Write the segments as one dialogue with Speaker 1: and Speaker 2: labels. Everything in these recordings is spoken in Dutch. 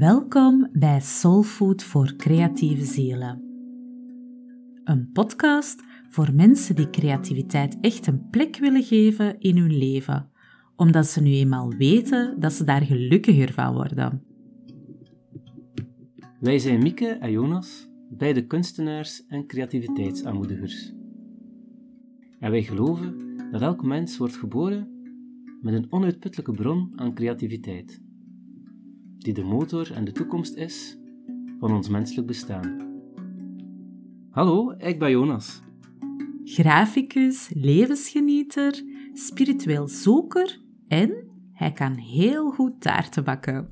Speaker 1: Welkom bij Soulfood voor creatieve zielen. Een podcast voor mensen die creativiteit echt een plek willen geven in hun leven, omdat ze nu eenmaal weten dat ze daar gelukkiger van worden.
Speaker 2: Wij zijn Mieke en Jonas, beide kunstenaars en creativiteitsaanmoedigers. En wij geloven dat elk mens wordt geboren met een onuitputtelijke bron aan creativiteit die de motor en de toekomst is van ons menselijk bestaan. Hallo, ik ben Jonas.
Speaker 1: Graficus, levensgenieter, spiritueel zoeker en hij kan heel goed taarten bakken.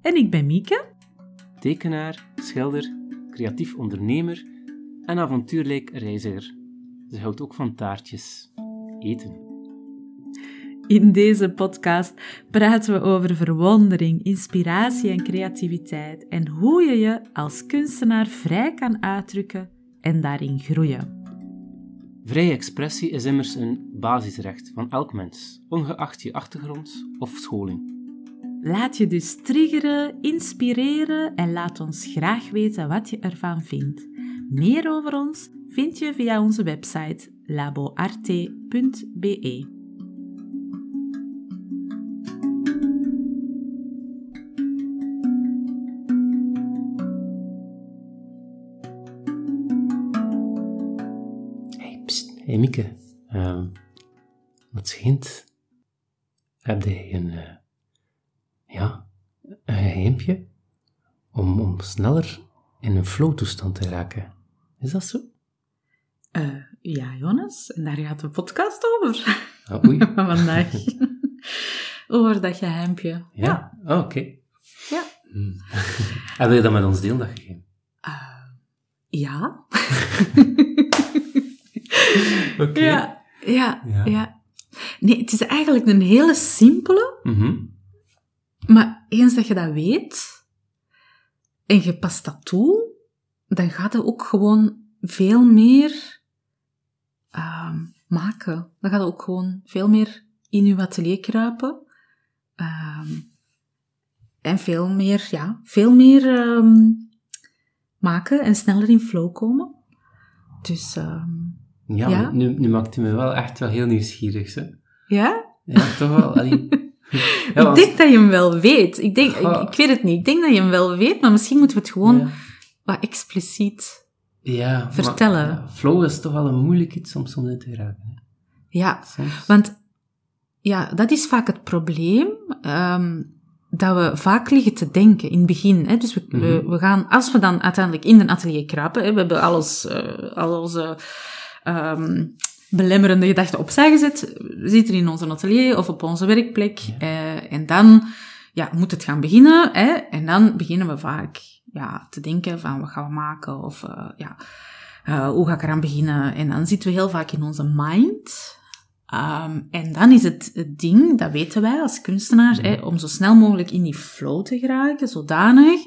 Speaker 1: En ik ben Mieke.
Speaker 2: Tekenaar, schilder, creatief ondernemer en avontuurlijk reiziger. Ze houdt ook van taartjes. Eten.
Speaker 1: In deze podcast praten we over verwondering, inspiratie en creativiteit en hoe je je als kunstenaar vrij kan uitdrukken en daarin groeien.
Speaker 2: Vrije expressie is immers een basisrecht van elk mens, ongeacht je achtergrond of scholing.
Speaker 1: Laat je dus triggeren, inspireren en laat ons graag weten wat je ervan vindt. Meer over ons vind je via onze website laboarte.be.
Speaker 2: hey Mieke, um, wat schijnt, heb jij een, uh, ja, een geheimpje om, om sneller in een flow-toestand te raken. Is dat zo?
Speaker 1: Uh, ja, Jonas, en daar gaat de podcast over.
Speaker 2: Oh, oei.
Speaker 1: Vandaag. over dat geheimpje.
Speaker 2: Ja? ja. Oh, oké.
Speaker 1: Ja.
Speaker 2: Hmm. en wil je dat met ons delen, dat geheim?
Speaker 1: Uh, ja.
Speaker 2: Oké.
Speaker 1: Ja, ja, ja, Nee, het is eigenlijk een hele simpele,
Speaker 2: Mm
Speaker 1: maar eens dat je dat weet en je past dat toe, dan gaat het ook gewoon veel meer uh, maken. Dan gaat het ook gewoon veel meer in je atelier kruipen. Uh, en veel meer, ja, veel meer um, maken en sneller in flow komen. Dus... Um,
Speaker 2: ja,
Speaker 1: ja?
Speaker 2: Nu, nu maakt u me wel echt wel heel nieuwsgierig, hè?
Speaker 1: Ja?
Speaker 2: Ja, toch wel. Allee.
Speaker 1: Ja, ik denk dat je hem wel weet. Ik, denk, ik, ik, weet het niet. Ik denk dat je hem wel weet, maar misschien moeten we het gewoon
Speaker 2: ja.
Speaker 1: wat expliciet
Speaker 2: ja,
Speaker 1: vertellen.
Speaker 2: Maar, flow is toch wel een moeilijk iets soms om in te raken. Hè?
Speaker 1: Ja,
Speaker 2: soms.
Speaker 1: want ja, dat is vaak het probleem. Um, dat we vaak liggen te denken in het begin. Hè? Dus we, mm -hmm. we, gaan, als we dan uiteindelijk in een atelier kruipen, hè, we hebben alles, uh, al onze um, belemmerende gedachten opzij gezet, zitten in onze atelier of op onze werkplek,
Speaker 2: ja.
Speaker 1: uh, en dan ja, moet het gaan beginnen, hè? en dan beginnen we vaak ja, te denken van wat gaan we maken, of uh, ja, uh, hoe ga ik eraan beginnen, en dan zitten we heel vaak in onze mind, um, en dan is het, het ding, dat weten wij als kunstenaars, hè, om zo snel mogelijk in die flow te geraken, zodanig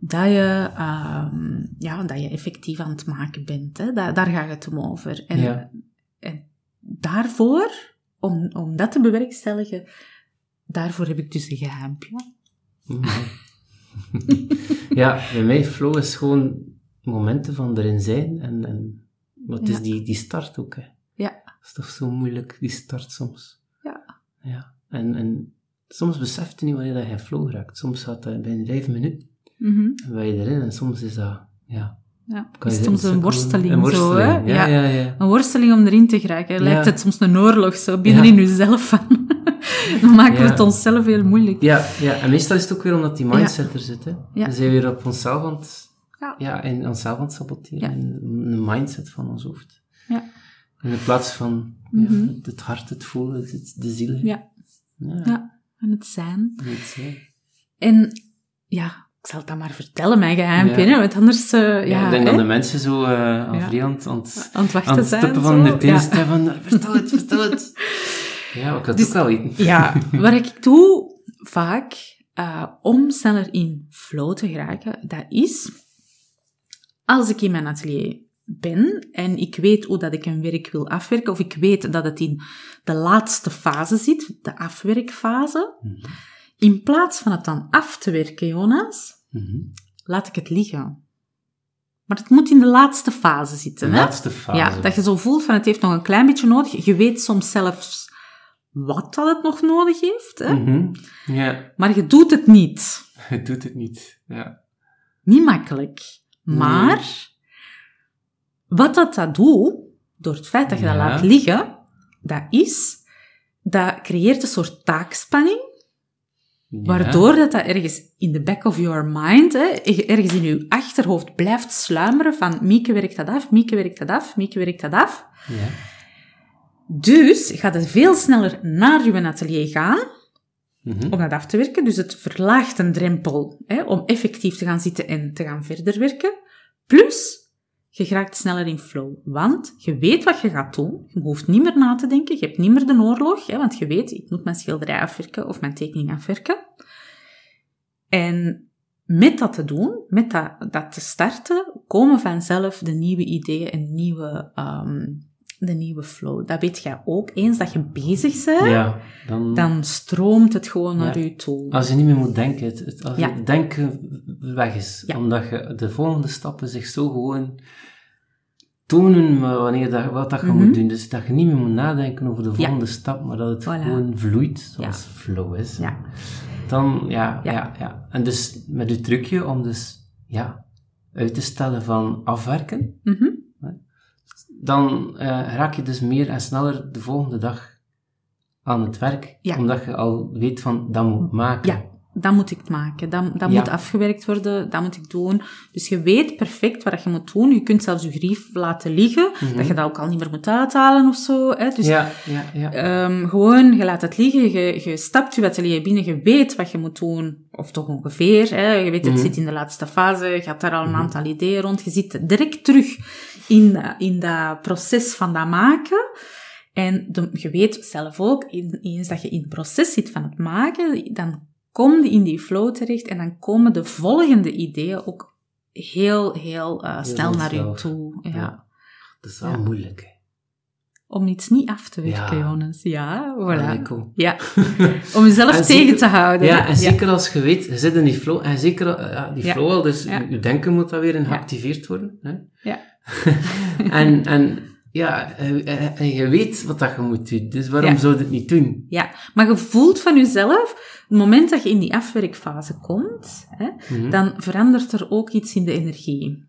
Speaker 1: dat je, um, ja, dat je effectief aan het maken bent. Hè? Daar, daar gaat het om over. En,
Speaker 2: ja.
Speaker 1: en daarvoor, om, om dat te bewerkstelligen, daarvoor heb ik dus een geheimpje.
Speaker 2: Mm -hmm. ja, bij mij flow is gewoon momenten van erin zijn en, en het is die, die start ook. Hè.
Speaker 1: Ja.
Speaker 2: Dat is toch zo moeilijk, die start soms.
Speaker 1: Ja.
Speaker 2: Ja, en, en soms beseft je niet wanneer je in flow raakt. Soms gaat dat binnen vijf minuten.
Speaker 1: Mm -hmm.
Speaker 2: Je erin en soms is dat, ja...
Speaker 1: Ja, is soms een worsteling,
Speaker 2: een worsteling,
Speaker 1: zo, hè?
Speaker 2: Ja, ja, ja,
Speaker 1: Een worsteling om erin te geraken. Lijkt het soms een oorlog, zo, binnenin jezelf van. Dan maken we het onszelf heel moeilijk.
Speaker 2: Ja, ja, en meestal is het ook weer omdat die mindset er zit, hè. We zijn weer op onszelf aan het...
Speaker 1: Ja.
Speaker 2: Ja, en onszelf aan het saboteren. Een mindset van ons hoofd.
Speaker 1: Ja.
Speaker 2: In plaats van
Speaker 1: mm -hmm.
Speaker 2: ja, het hart, het voelen, het, de ziel.
Speaker 1: Ja. ja. en het zijn.
Speaker 2: En het zijn.
Speaker 1: En, ja, ik zal het dan maar vertellen, mijn geheimpje, ja. want anders... Uh, ja,
Speaker 2: ja, ik denk
Speaker 1: hè?
Speaker 2: dat de mensen zo uh, aan,
Speaker 1: aan het wachten aan het
Speaker 2: zijn. van de penis ja. van, vertel het, vertel het. Ja, ik had dus, ook wel weten.
Speaker 1: Ja, wat ik doe vaak uh, om sneller in flow te geraken, dat is als ik in mijn atelier ben en ik weet hoe dat ik een werk wil afwerken, of ik weet dat het in de laatste fase zit, de afwerkfase,
Speaker 2: Mhm.
Speaker 1: In plaats van het dan af te werken, Jonas,
Speaker 2: Mhm.
Speaker 1: laat ik het liggen. Maar het moet in de laatste fase
Speaker 2: De
Speaker 1: zitten. hè?
Speaker 2: laatste fase.
Speaker 1: Ja, dat je zo voelt van het heeft nog een klein beetje nodig. Je weet soms zelfs wat dat het nog nodig heeft. Hè?
Speaker 2: Ja,
Speaker 1: Maar je doet het niet.
Speaker 2: het doet het niet. Ja.
Speaker 1: Niet makkelijk. Maar wat dat, dat doet, door het feit dat je dat laat liggen, dat is, dat creëert een soort taakspanning,
Speaker 2: Ja.
Speaker 1: waardoor dat, dat ergens in the back of your mind, hè, ergens in je achterhoofd blijft sluimeren van Mieke werkt dat af, Mieke werkt dat af, Mieke werkt dat af.
Speaker 2: Ja.
Speaker 1: Dus gaat het veel sneller naar je atelier gaan
Speaker 2: Mhm.
Speaker 1: om dat af te werken. Dus het verlaagt een drempel hè, om effectief te gaan zitten en te gaan verder werken. Plus, je geraakt sneller in flow. Want je weet wat je gaat doen. Je hoeft niet meer na te denken. Je hebt niet meer de oorlog. Hè, want je weet, ik moet mijn schilderij afwerken of mijn tekening afwerken. En met dat te doen, met dat, dat te starten, komen vanzelf de nieuwe ideeën en nieuwe, ehm, de nieuwe flow. Dat weet jij ook. Eens dat je bezig bent,
Speaker 2: Ja, dan,
Speaker 1: dan stroomt het gewoon naar je toe.
Speaker 2: als je niet meer moet denken, het, het- als
Speaker 1: Ja.
Speaker 2: het denken weg is, omdat je de volgende stappen zich zo gewoon tonen wanneer dat, wat dat je
Speaker 1: Mhm.
Speaker 2: moet doen. Dus dat je niet meer moet nadenken over de volgende stap, maar dat het
Speaker 1: Voilà.
Speaker 2: gewoon vloeit, zoals flow is.
Speaker 1: Ja.
Speaker 2: Dan, ja,
Speaker 1: Ja.
Speaker 2: ja. En dus met je trucje om dus, ja, uit te stellen van afwerken,
Speaker 1: Mhm.
Speaker 2: Dan eh, raak je dus meer en sneller de volgende dag aan het werk.
Speaker 1: Ja.
Speaker 2: Omdat je al weet van, dat moet ik maken.
Speaker 1: Ja, dat moet ik maken. Dat, dat
Speaker 2: Ja.
Speaker 1: moet afgewerkt worden. Dat moet ik doen. Dus je weet perfect wat je moet doen. Je kunt zelfs je grief laten liggen. Dat je dat ook al niet meer moet uithalen of zo. Hè. Dus
Speaker 2: Mhm. ja, ja, ja.
Speaker 1: ehm, gewoon, je laat het liggen. Je, je stapt je atelier binnen. Je weet wat je moet doen. Of toch ongeveer. Hè. Je weet, het
Speaker 2: Mhm.
Speaker 1: zit in de laatste fase. Je hebt daar al een aantal ideeën rond. Je zit direct terug in, dat- in dat proces van dat maken. En de- je weet zelf ook, eens dat je in het proces zit van het maken, dan kom je in die flow terecht en dan komen de volgende ideeën ook heel, heel eh, snel naar je toe. Ja.
Speaker 2: Ja. Dat is wel
Speaker 1: Ja.
Speaker 2: moeilijk. hè.
Speaker 1: Om iets niet af te werken,
Speaker 2: Ja.
Speaker 1: Jonas. Ja, voilà.
Speaker 2: cool.
Speaker 1: Ja. Om jezelf
Speaker 2: En
Speaker 1: tegen
Speaker 2: zeker-
Speaker 1: te houden.
Speaker 2: Ja, en zeker als je weet, je zit in die flow, en zeker eh, ja, die flow al, dus je, denken moet dan weer in geactiveerd worden. Hè?
Speaker 1: Ja.
Speaker 2: en, en ja, eh, eh, en je weet wat dat je moet doen, dus waarom
Speaker 1: Ja.
Speaker 2: zou je het niet doen?
Speaker 1: Ja, maar je voelt van jezelf, het moment dat je in die afwerkfase komt, hè,
Speaker 2: Mhm.
Speaker 1: dan verandert er ook iets in de energie.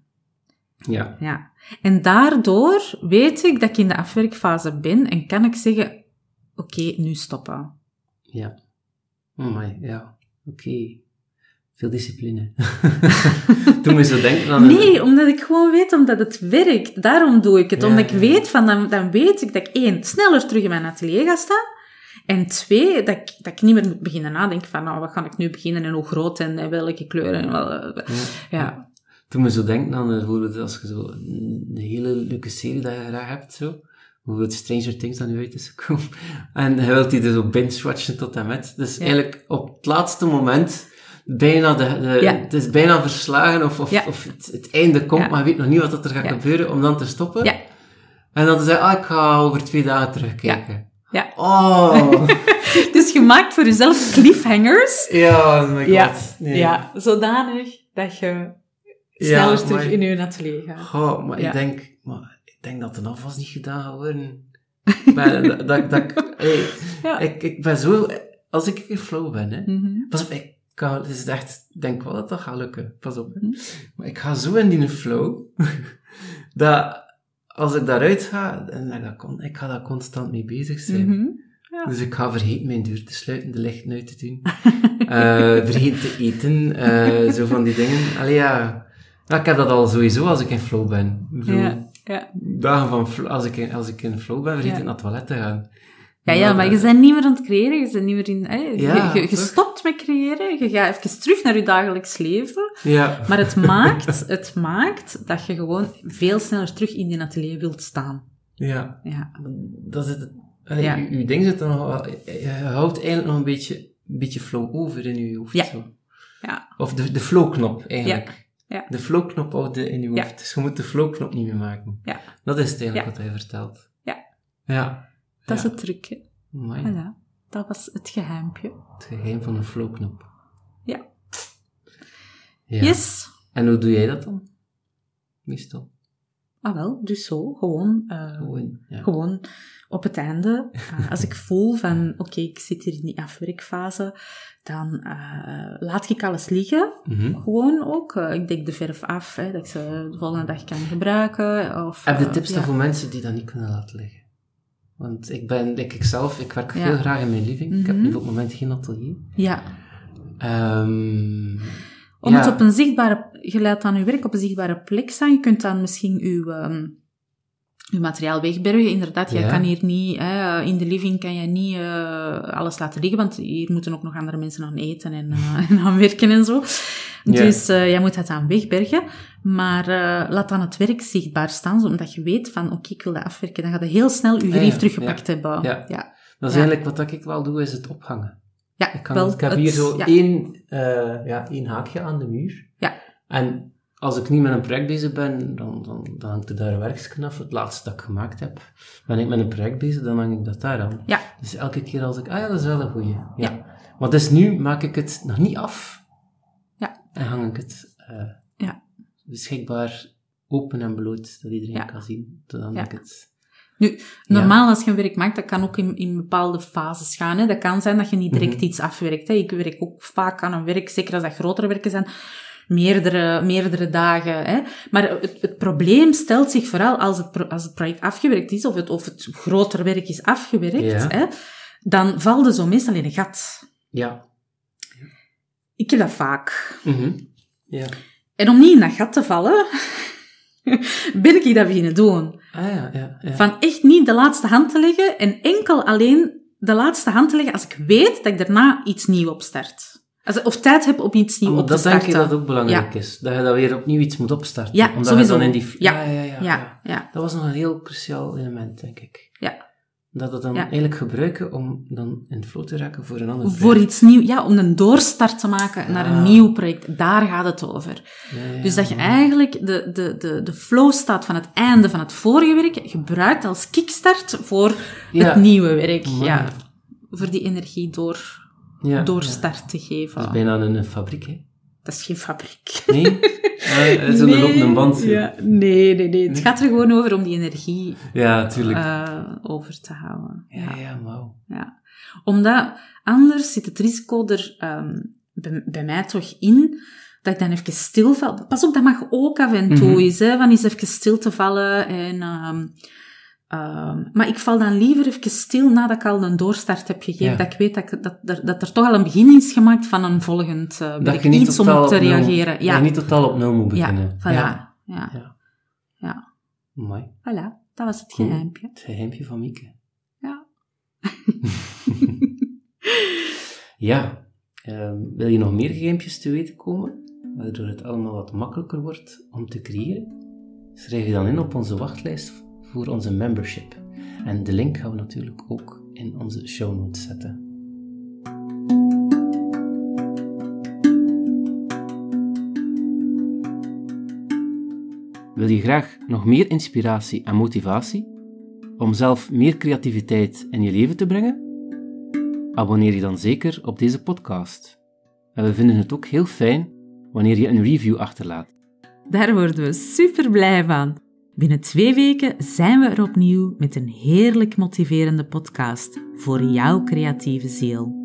Speaker 2: Ja,
Speaker 1: Ja. En daardoor weet ik dat ik in de afwerkfase ben en kan ik zeggen, oké, nu stoppen.
Speaker 2: ja. Oh my, ja, oké. Veel discipline. Toen me zo denken aan... een-
Speaker 1: Nee, omdat ik gewoon weet, omdat het werkt. Daarom doe ik het.
Speaker 2: Ja,
Speaker 1: omdat ik
Speaker 2: ja.
Speaker 1: weet van, dan, dan weet ik dat ik één, sneller terug in mijn atelier ga staan. En twee, dat ik, dat ik niet meer moet beginnen nadenken van, nou, wat ga ik nu beginnen en hoe groot en, en welke kleuren. En wel,
Speaker 2: Ja.
Speaker 1: ja.
Speaker 2: Toen me zo denken aan eh, bijvoorbeeld als je zo een hele leuke serie dat je graag hebt, zo. Bijvoorbeeld Stranger Things dat nu uit is gekomen. En je wilt die er zo binge-watchen tot en met. Dus
Speaker 1: Ja.
Speaker 2: eigenlijk op het laatste moment, bijna de, de,
Speaker 1: Ja.
Speaker 2: het is bijna verslagen of, of,
Speaker 1: Ja.
Speaker 2: of het, het einde komt,
Speaker 1: Ja.
Speaker 2: maar je weet nog niet wat er gaat gebeuren om dan te stoppen.
Speaker 1: Ja.
Speaker 2: En dan te zeggen, ah, ik ga over twee dagen terugkijken.
Speaker 1: Ja.
Speaker 2: Oh,
Speaker 1: Dus je maakt voor jezelf cliffhangers.
Speaker 2: ja, oh my god.
Speaker 1: Ja.
Speaker 2: Nee.
Speaker 1: Ja, zodanig dat je sneller terug
Speaker 2: maar-
Speaker 1: in je atelier gaat.
Speaker 2: Goh, maar ik denk, maar ik denk dat de afwas niet gedaan gaat worden. Ben, dat, dat, dat, ik- hey, ik, ik ben zo, als ik in flow ben, hè. Pas op, ik kan, het is echt, ik denk wel dat dat gaat lukken. Pas op, hè.
Speaker 1: Mhm.
Speaker 2: Maar ik ga zo in die flow, dat als ik daaruit ga, en ik, dat kon, ik ga daar constant mee bezig zijn.
Speaker 1: Mhm. Ja.
Speaker 2: Dus ik ga vergeten mijn deur te sluiten, de lichten uit te doen. Eh, vergeten te eten, eh, zo van die dingen. Allee, ja. Ik heb dat al sowieso als ik in flow ben. Zo,
Speaker 1: Ja, ja.
Speaker 2: Dagen van flow, als ik, in, als ik in flow ben, vergeet ik naar het toilet te gaan.
Speaker 1: Ja, ja, maar je bent niet meer aan het creëren, je bent niet meer in... Hè, je-
Speaker 2: Ja,
Speaker 1: je, je
Speaker 2: toch?
Speaker 1: stopt met creëren, je gaat even terug naar je dagelijks leven.
Speaker 2: Ja.
Speaker 1: Maar het maakt, het maakt dat je gewoon veel sneller terug in die atelier wilt staan.
Speaker 2: Ja.
Speaker 1: Ja.
Speaker 2: Dat is het. Allee,
Speaker 1: Ja.
Speaker 2: je, je ding zit er nog wel, je, houdt eigenlijk nog een beetje, een beetje flow over in je hoofd.
Speaker 1: Ja.
Speaker 2: Zo.
Speaker 1: Ja.
Speaker 2: Of de, de flow-knop, eigenlijk.
Speaker 1: Ja.
Speaker 2: De flow-knop houdt in je hoofd. Dus je moet de flow-knop niet meer maken.
Speaker 1: Ja.
Speaker 2: Dat is het eigenlijk wat hij vertelt.
Speaker 1: Ja.
Speaker 2: Ja.
Speaker 1: Dat is het trucje. Voilà. dat was het geheimpje.
Speaker 2: Het geheim van een flowknop.
Speaker 1: Ja.
Speaker 2: Ja.
Speaker 1: Yes.
Speaker 2: En hoe doe jij dat dan? Meestal.
Speaker 1: Ah wel, dus zo, gewoon, eh,
Speaker 2: Gewoon, ja.
Speaker 1: gewoon op het einde, eh, als ik voel van, oké, ik zit hier in die afwerkfase, dan eh, laat ik alles liggen.
Speaker 2: Mhm.
Speaker 1: Gewoon ook. ik dek de verf af, hè, dat ik ze de volgende dag kan gebruiken. Of,
Speaker 2: Heb je tips dan
Speaker 1: ja.
Speaker 2: voor mensen die dat niet kunnen laten liggen? Want ik ben, ik, ik zelf, ik werk
Speaker 1: Ja.
Speaker 2: heel graag in mijn living. Ik heb
Speaker 1: Mhm.
Speaker 2: nu op het moment geen atelier.
Speaker 1: Ja,
Speaker 2: Ehm
Speaker 1: om
Speaker 2: ja.
Speaker 1: het op een zichtbare, je laat dan je werk op een zichtbare plek staan. Je kunt dan misschien je, ehm, je materiaal wegbergen. Inderdaad, je kan hier niet, hè, in de living kan je niet eh, alles laten liggen, want hier moeten ook nog andere mensen aan eten en, eh, en aan werken en zo.
Speaker 2: Ja.
Speaker 1: Dus eh, jij moet dat dan wegbergen. Maar laat dan het werk zichtbaar staan, zodat je weet van, oké, ik wil dat afwerken. Dan ga je heel snel je
Speaker 2: Ja,
Speaker 1: grief
Speaker 2: ja,
Speaker 1: teruggepakt hebben.
Speaker 2: Ja. Dat is eigenlijk wat ik wel doe, is het ophangen.
Speaker 1: Ja,
Speaker 2: Ik, kan,
Speaker 1: wel,
Speaker 2: ik heb
Speaker 1: het-
Speaker 2: hier zo één, ja, één haakje aan de muur.
Speaker 1: Ja.
Speaker 2: En als ik niet met een project bezig ben, dan, dan, dan hangt er daar een werksknaf, het laatste dat ik gemaakt heb. Ben ik met een project bezig, dan hang ik dat daar aan.
Speaker 1: Ja.
Speaker 2: Dus elke keer als ik, ah ja, dat is wel een goeie. Ja. Maar dus nu maak ik het nog niet af.
Speaker 1: Ja.
Speaker 2: En hang ik het eh,
Speaker 1: Ja.
Speaker 2: beschikbaar open en bloot, dat iedereen
Speaker 1: Ja.
Speaker 2: kan zien. Dan
Speaker 1: Ja.
Speaker 2: ik het...
Speaker 1: Nu, normaal als je een werk maakt, dat kan ook in, in bepaalde fases gaan. Hè. Dat kan zijn dat je niet direct
Speaker 2: Mhm.
Speaker 1: iets afwerkt. Hè. Ik werk ook vaak aan een werk, zeker als dat grotere werken zijn, meerdere, meerdere dagen. Hè. Maar het, het probleem stelt zich vooral als het, pro- als het project afgewerkt is, of het, of het grotere werk is afgewerkt,
Speaker 2: Ja.
Speaker 1: hè, dan valt er zo meestal in een gat.
Speaker 2: Ja.
Speaker 1: Ik heb dat vaak.
Speaker 2: Mhm. Ja.
Speaker 1: En om niet in dat gat te vallen, ben ik dat beginnen doen.
Speaker 2: Ah ja, ja. ja.
Speaker 1: Van echt niet de laatste hand te leggen en enkel alleen de laatste hand te leggen als ik weet dat ik daarna iets nieuws opstart. Als, of tijd heb om iets nieuws op te
Speaker 2: dat denk
Speaker 1: starten.
Speaker 2: ik dat ook belangrijk is. Dat je dat weer opnieuw iets moet opstarten.
Speaker 1: Ja,
Speaker 2: Omdat
Speaker 1: sowieso.
Speaker 2: je dan in die...
Speaker 1: Ja.
Speaker 2: Ja, ja, ja, ja. Dat was nog een heel cruciaal element, denk ik.
Speaker 1: Ja.
Speaker 2: Dat het dan eigenlijk gebruiken om dan in flow te raken voor een ander
Speaker 1: voor
Speaker 2: project.
Speaker 1: iets nieuws. Ja, om een doorstart te maken naar een
Speaker 2: Ah.
Speaker 1: nieuw project. Daar gaat het over. Dus dat je eigenlijk de, de, de, de flow staat van het einde van het vorige werk gebruikt als kickstart voor het nieuwe werk. Ja, voor die energie door,
Speaker 2: Ja, ja.
Speaker 1: doorstart te geven.
Speaker 2: Dat is bijna een, fabriek, hè?
Speaker 1: Dat is geen fabriek.
Speaker 2: Nee? Ah, het is een lopende band. zo.
Speaker 1: Ja, nee, nee, nee. Het gaat er gewoon over om die energie
Speaker 2: Ja, tuurlijk.
Speaker 1: eh, over te houden.
Speaker 2: ja, ja, wauw.
Speaker 1: Ja. Omdat anders zit het risico er ehm, bij, bij mij toch in dat ik dan even stilval. Pas op, dat mag ook af en toe
Speaker 2: Mhm.
Speaker 1: eens, hè, van eens even stil te vallen. En, ehm, ehm, maar ik val dan liever even stil nadat ik al een doorstart heb gegeven.
Speaker 2: Ja.
Speaker 1: Dat ik weet dat, ik- dat, dat, dat er toch al een begin is gemaakt van een volgend eh,
Speaker 2: Dat je niet
Speaker 1: Iets om
Speaker 2: totaal
Speaker 1: op te
Speaker 2: nul-
Speaker 1: reageren.
Speaker 2: dat
Speaker 1: Ja,
Speaker 2: je niet totaal op nul moet
Speaker 1: ja,
Speaker 2: beginnen.
Speaker 1: voilà.
Speaker 2: Ja.
Speaker 1: Ja.
Speaker 2: Ja.
Speaker 1: Ja.
Speaker 2: Mooi.
Speaker 1: Voilà, dat was het
Speaker 2: Cool.
Speaker 1: geheimpje.
Speaker 2: Het geheimpje van Mieke.
Speaker 1: Ja.
Speaker 2: Ja. Ehm, wil je nog meer geheimpjes te weten komen, waardoor het allemaal wat makkelijker wordt om te creëren? Schrijf je dan in op onze wachtlijst voor onze membership. En de link gaan we natuurlijk ook in onze show notes zetten. Wil je graag nog meer inspiratie en motivatie om zelf meer creativiteit in je leven te brengen? Abonneer je dan zeker op deze podcast. En we vinden het ook heel fijn wanneer je een review achterlaat.
Speaker 1: Daar worden we super blij van. Binnen twee weken zijn we er opnieuw met een heerlijk motiverende podcast voor jouw creatieve ziel.